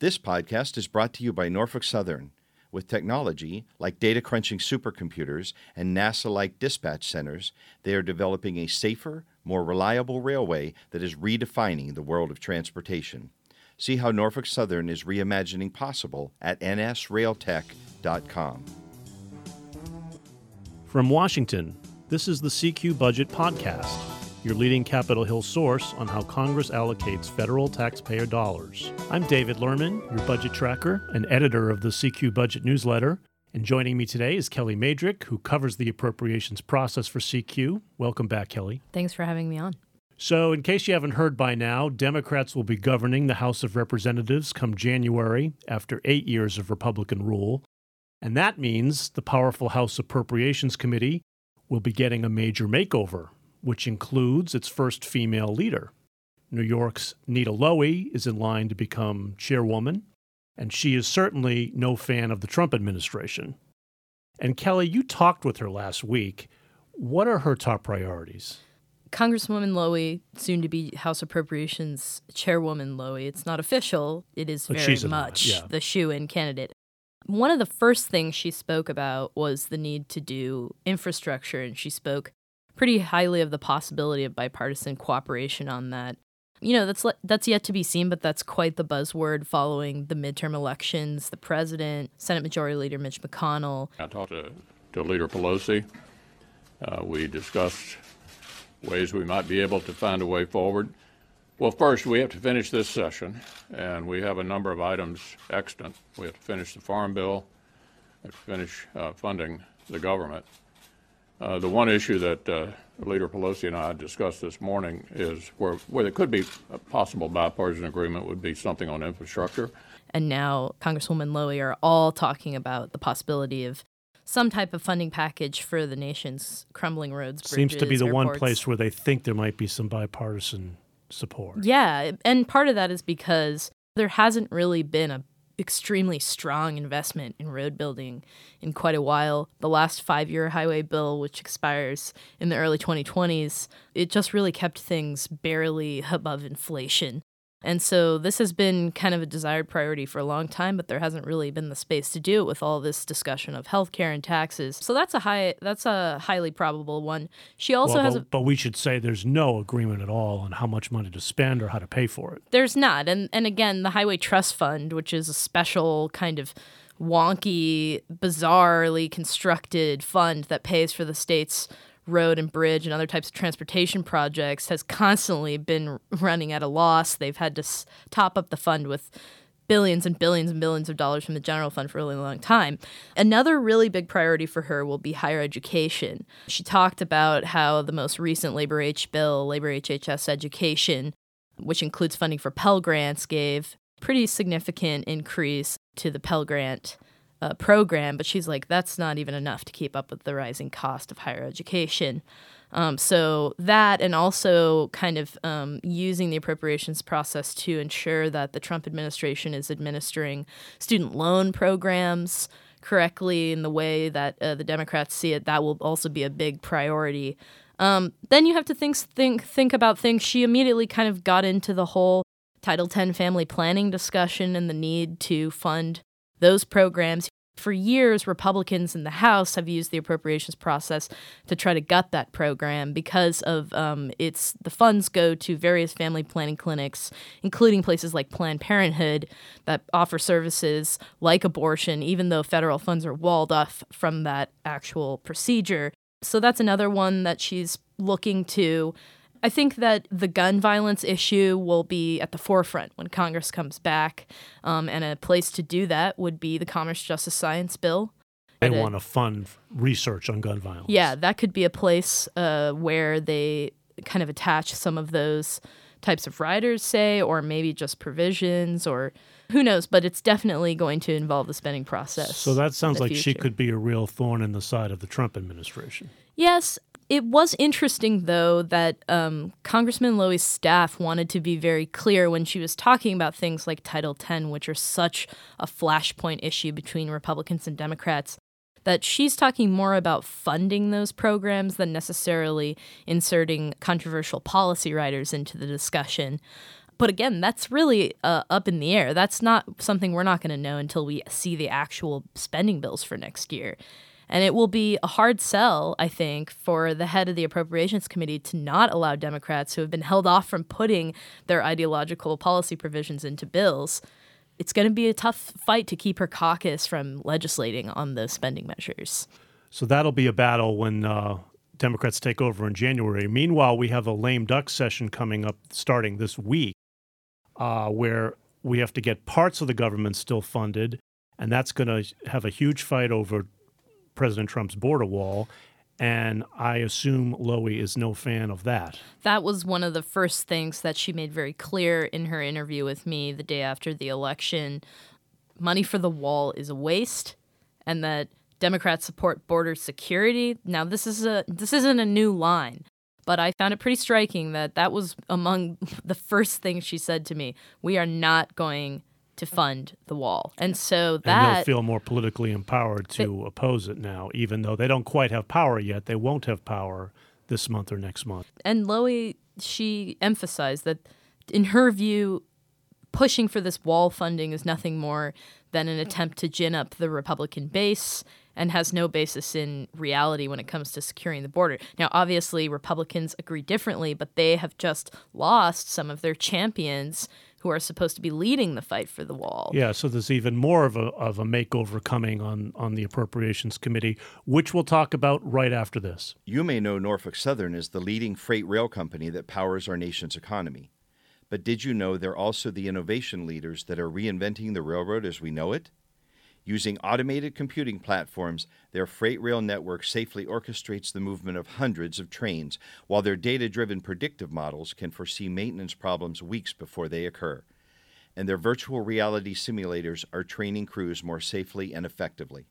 This podcast is brought to you by Norfolk Southern. With technology like data crunching supercomputers and NASA like dispatch centers, they are developing a safer, more reliable railway that is redefining the world of transportation. See how Norfolk Southern is reimagining possible at nsrailtech.com. From Washington, this is the CQ Budget Podcast, your leading Capitol Hill source on how Congress allocates federal taxpayer dollars. I'm David Lerman, your budget tracker and editor of the CQ Budget newsletter. And joining me today is Kelly Mejdrich, who covers the appropriations process for CQ. Welcome back, Kelly. Thanks for having me on. So, in case you haven't heard by now, Democrats will be governing the House of Representatives come January after eight years of Republican rule. And that means the powerful House Appropriations Committee will be getting a major makeover, which includes its first female leader. New York's Nita Lowey is in line to become chairwoman, and she is certainly no fan of the Trump administration. And Kelly, you talked with her last week. What are her top priorities? Congresswoman Lowey, soon to be House Appropriations Chairwoman Lowey, it's not official. It is very she's in line, much yeah. the shoe in candidate. One of the first things she spoke about was the need to do infrastructure, and she spoke pretty highly of the possibility of bipartisan cooperation on that. You know, that's that's yet to be seen, but that's quite the buzzword following the midterm elections. The president, Senate Majority Leader Mitch McConnell, I talked to, to Leader Pelosi. Uh, we discussed ways we might be able to find a way forward. Well, first, we have to finish this session, and we have a number of items extant. We have to finish the Farm Bill, we have to finish uh, funding the government. Uh, the one issue that uh, Leader Pelosi and I discussed this morning is where, where there could be a possible bipartisan agreement would be something on infrastructure. and now Congresswoman Lowey are all talking about the possibility of some type of funding package for the nation's crumbling roads. Bridges, Seems to be bridges, the one place where they think there might be some bipartisan support. Yeah, and part of that is because there hasn't really been a extremely strong investment in road building in quite a while. The last 5-year highway bill which expires in the early 2020s, it just really kept things barely above inflation. And so this has been kind of a desired priority for a long time, but there hasn't really been the space to do it with all this discussion of healthcare and taxes. So that's a high that's a highly probable one. She also Well, has but, a but we should say there's no agreement at all on how much money to spend or how to pay for it. There's not. And and again, the Highway Trust Fund, which is a special kind of wonky, bizarrely constructed fund that pays for the state's road and bridge and other types of transportation projects, has constantly been running at a loss. They've had to s- top up the fund with billions and billions and billions of dollars from the general fund for a really long time. Another really big priority for her will be higher education. She talked about how the most recent Labor H bill, Labor HHS education, which includes funding for Pell Grants, gave pretty significant increase to the Pell Grant uh, program. But she's like, that's not even enough to keep up with the rising cost of higher education. Um, so that, and also kind of um, using the appropriations process to ensure that the Trump administration is administering student loan programs correctly in the way that uh, the Democrats see it, that will also be a big priority. Um, then you have to think think think about things. She immediately kind of got into the whole Title X family planning discussion and the need to fund those programs. For years, Republicans in the House have used the appropriations process to try to gut that program because of um, its the funds go to various family planning clinics, including places like Planned Parenthood that offer services like abortion, even though federal funds are walled off from that actual procedure. So that's another one that she's looking to. I think that the gun violence issue will be at the forefront when Congress comes back, um, and a place to do that would be the Commerce Justice Science Bill. They want to fund research on gun violence. Yeah, that could be a place uh, where they kind of attach some of those types of riders, say, or maybe just provisions, or who knows. But it's definitely going to involve the spending process. So that sounds like she could be a real thorn in the side of the Trump administration. Yes, it was interesting though that um, Congressman Lowey's staff wanted to be very clear when she was talking about things like Title X, which are such a flashpoint issue between Republicans and Democrats. That she's talking more about funding those programs than necessarily inserting controversial policy riders into the discussion. But again, that's really uh, up in the air. That's not something we're not going to know until we see the actual spending bills for next year. And it will be a hard sell, I think, for the head of the Appropriations Committee to not allow Democrats who have been held off from putting their ideological policy provisions into bills. It's going to be a tough fight to keep her caucus from legislating on those spending measures. So that'll be a battle when uh, Democrats take over in January. Meanwhile, we have a lame duck session coming up starting this week uh, where we have to get parts of the government still funded, and that's going to have a huge fight over President Trump's border wall. And I assume Lowey is no fan of that. That was one of the first things that she made very clear in her interview with me the day after the election. Money for the wall is a waste, and that Democrats support border security. Now, this is a this isn't a new line, but I found it pretty striking that that was among the first things she said to me. We are not going to fund the wall. And so that and they'll feel more politically empowered to they, oppose it now, even though they don't quite have power yet. They won't have power this month or next month. And Lowey, she emphasized that in her view, pushing for this wall funding is nothing more than an attempt to gin up the Republican base and has no basis in reality when it comes to securing the border. Now, obviously, Republicans agree differently, but they have just lost some of their champions who are supposed to be leading the fight for the wall. Yeah, so there's even more of a of a makeover coming on on the Appropriations Committee, which we'll talk about right after this. You may know Norfolk Southern is the leading freight rail company that powers our nation's economy. But did you know they're also the innovation leaders that are reinventing the railroad as we know it? Using automated computing platforms, their freight rail network safely orchestrates the movement of hundreds of trains, while their data driven predictive models can foresee maintenance problems weeks before they occur. And their virtual reality simulators are training crews more safely and effectively.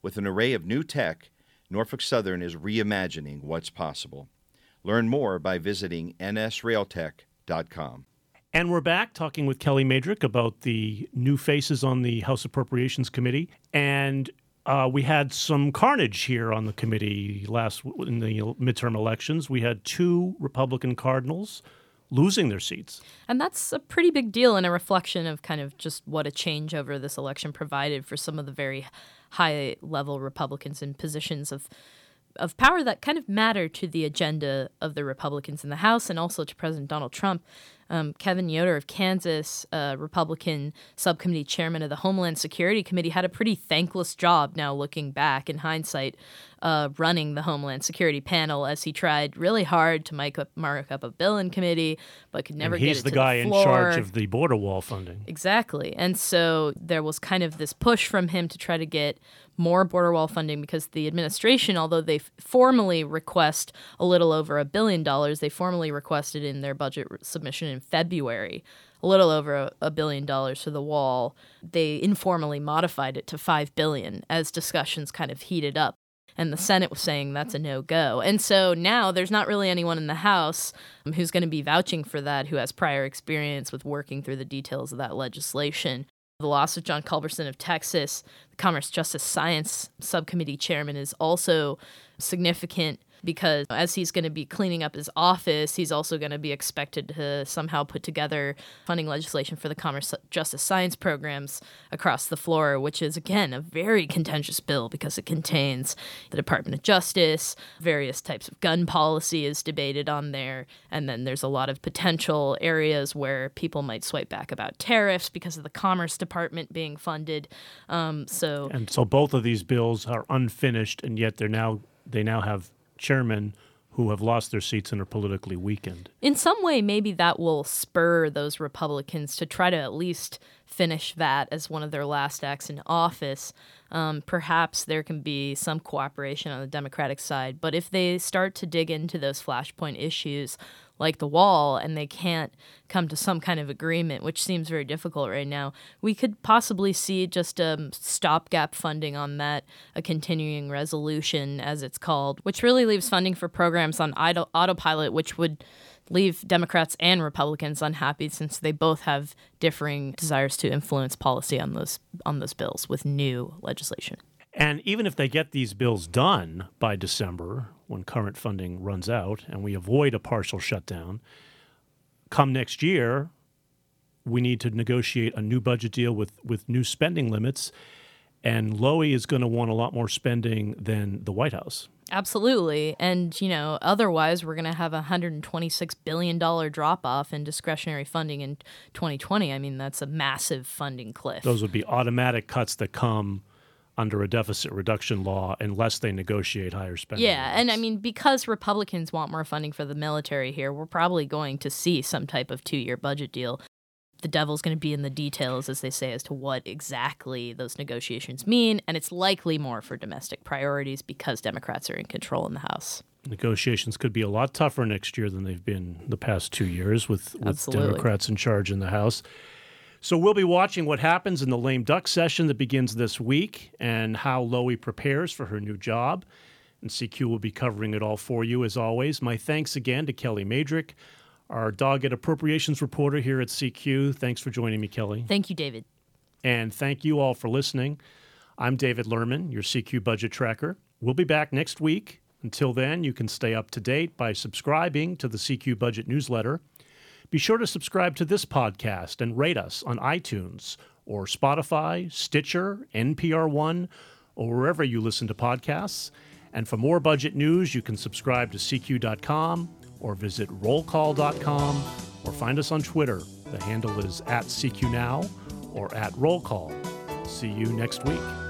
With an array of new tech, Norfolk Southern is reimagining what's possible. Learn more by visiting nsrailtech.com. And we're back talking with Kelly Mejdrich about the new faces on the House Appropriations Committee. And uh, we had some carnage here on the committee last in the midterm elections. We had two Republican cardinals losing their seats. And that's a pretty big deal and a reflection of kind of just what a change over this election provided for some of the very high level Republicans in positions of of power that kind of matter to the agenda of the Republicans in the House and also to President Donald Trump. Um, Kevin Yoder of Kansas, uh, Republican subcommittee chairman of the Homeland Security Committee, had a pretty thankless job now looking back in hindsight, uh, running the Homeland Security panel as he tried really hard to make up, mark up a bill in committee, but could never and get it the to guy the guy in charge of the border wall funding. Exactly. And so there was kind of this push from him to try to get more border wall funding because the administration, although they formally request a little over a billion dollars, they formally requested in their budget submission in February a little over a, a billion dollars for the wall. They informally modified it to five billion as discussions kind of heated up. And the Senate was saying that's a no go. And so now there's not really anyone in the House um, who's going to be vouching for that who has prior experience with working through the details of that legislation. The loss of John Culberson of Texas, the Commerce Justice Science Subcommittee chairman, is also significant because as he's going to be cleaning up his office, he's also going to be expected to somehow put together funding legislation for the Commerce Justice Science programs across the floor, which is, again, a very contentious bill because it contains the Department of Justice, various types of gun policy is debated on there, and then there's a lot of potential areas where people might swipe back about tariffs because of the Commerce Department being funded. Um, so and so both of these bills are unfinished, and yet they're now they now have chairmen who have lost their seats and are politically weakened. In some way, maybe that will spur those Republicans to try to at least finish that as one of their last acts in office. Um, perhaps there can be some cooperation on the Democratic side, but if they start to dig into those flashpoint issues like the wall and they can't come to some kind of agreement, which seems very difficult right now, we could possibly see just a stopgap funding on that, a continuing resolution, as it's called, which really leaves funding for programs on auto- autopilot, which would leave Democrats and Republicans unhappy since they both have differing desires to influence policy on those on those bills with new legislation. And even if they get these bills done by December, when current funding runs out, and we avoid a partial shutdown, come next year, we need to negotiate a new budget deal with, with new spending limits. And Lowey is going to want a lot more spending than the White House. Absolutely. And, you know, otherwise, we're going to have a $126 billion drop off in discretionary funding in 2020. I mean, that's a massive funding cliff. Those would be automatic cuts that come under a deficit reduction law unless they negotiate higher spending. Yeah, limits. and I mean, because Republicans want more funding for the military here, we're probably going to see some type of two year budget deal. The devil's going to be in the details, as they say, as to what exactly those negotiations mean. And it's likely more for domestic priorities because Democrats are in control in the House. negotiations could be a lot tougher next year than they've been the past two years with, with Absolutely. Democrats in charge in the House. So we'll be watching what happens in the lame duck session that begins this week and how Lowey prepares for her new job. And CQ will be covering it all for you as always. My thanks again to Kelly Mejdrich, our dogged appropriations reporter here at CQ. Thanks for joining me, Kelly. Thank you, David. And thank you all for listening. I'm David Lerman, your CQ budget tracker. We'll be back next week. Until then, you can stay up to date by subscribing to the CQ Budget newsletter. Be sure to subscribe to this podcast and rate us on iTunes or Spotify, Stitcher, NPR One, or wherever you listen to podcasts. And for more budget news, you can subscribe to CQ.com or visit rollcall.com or find us on Twitter. The handle is at CQ Now or at Roll Call. See you next week.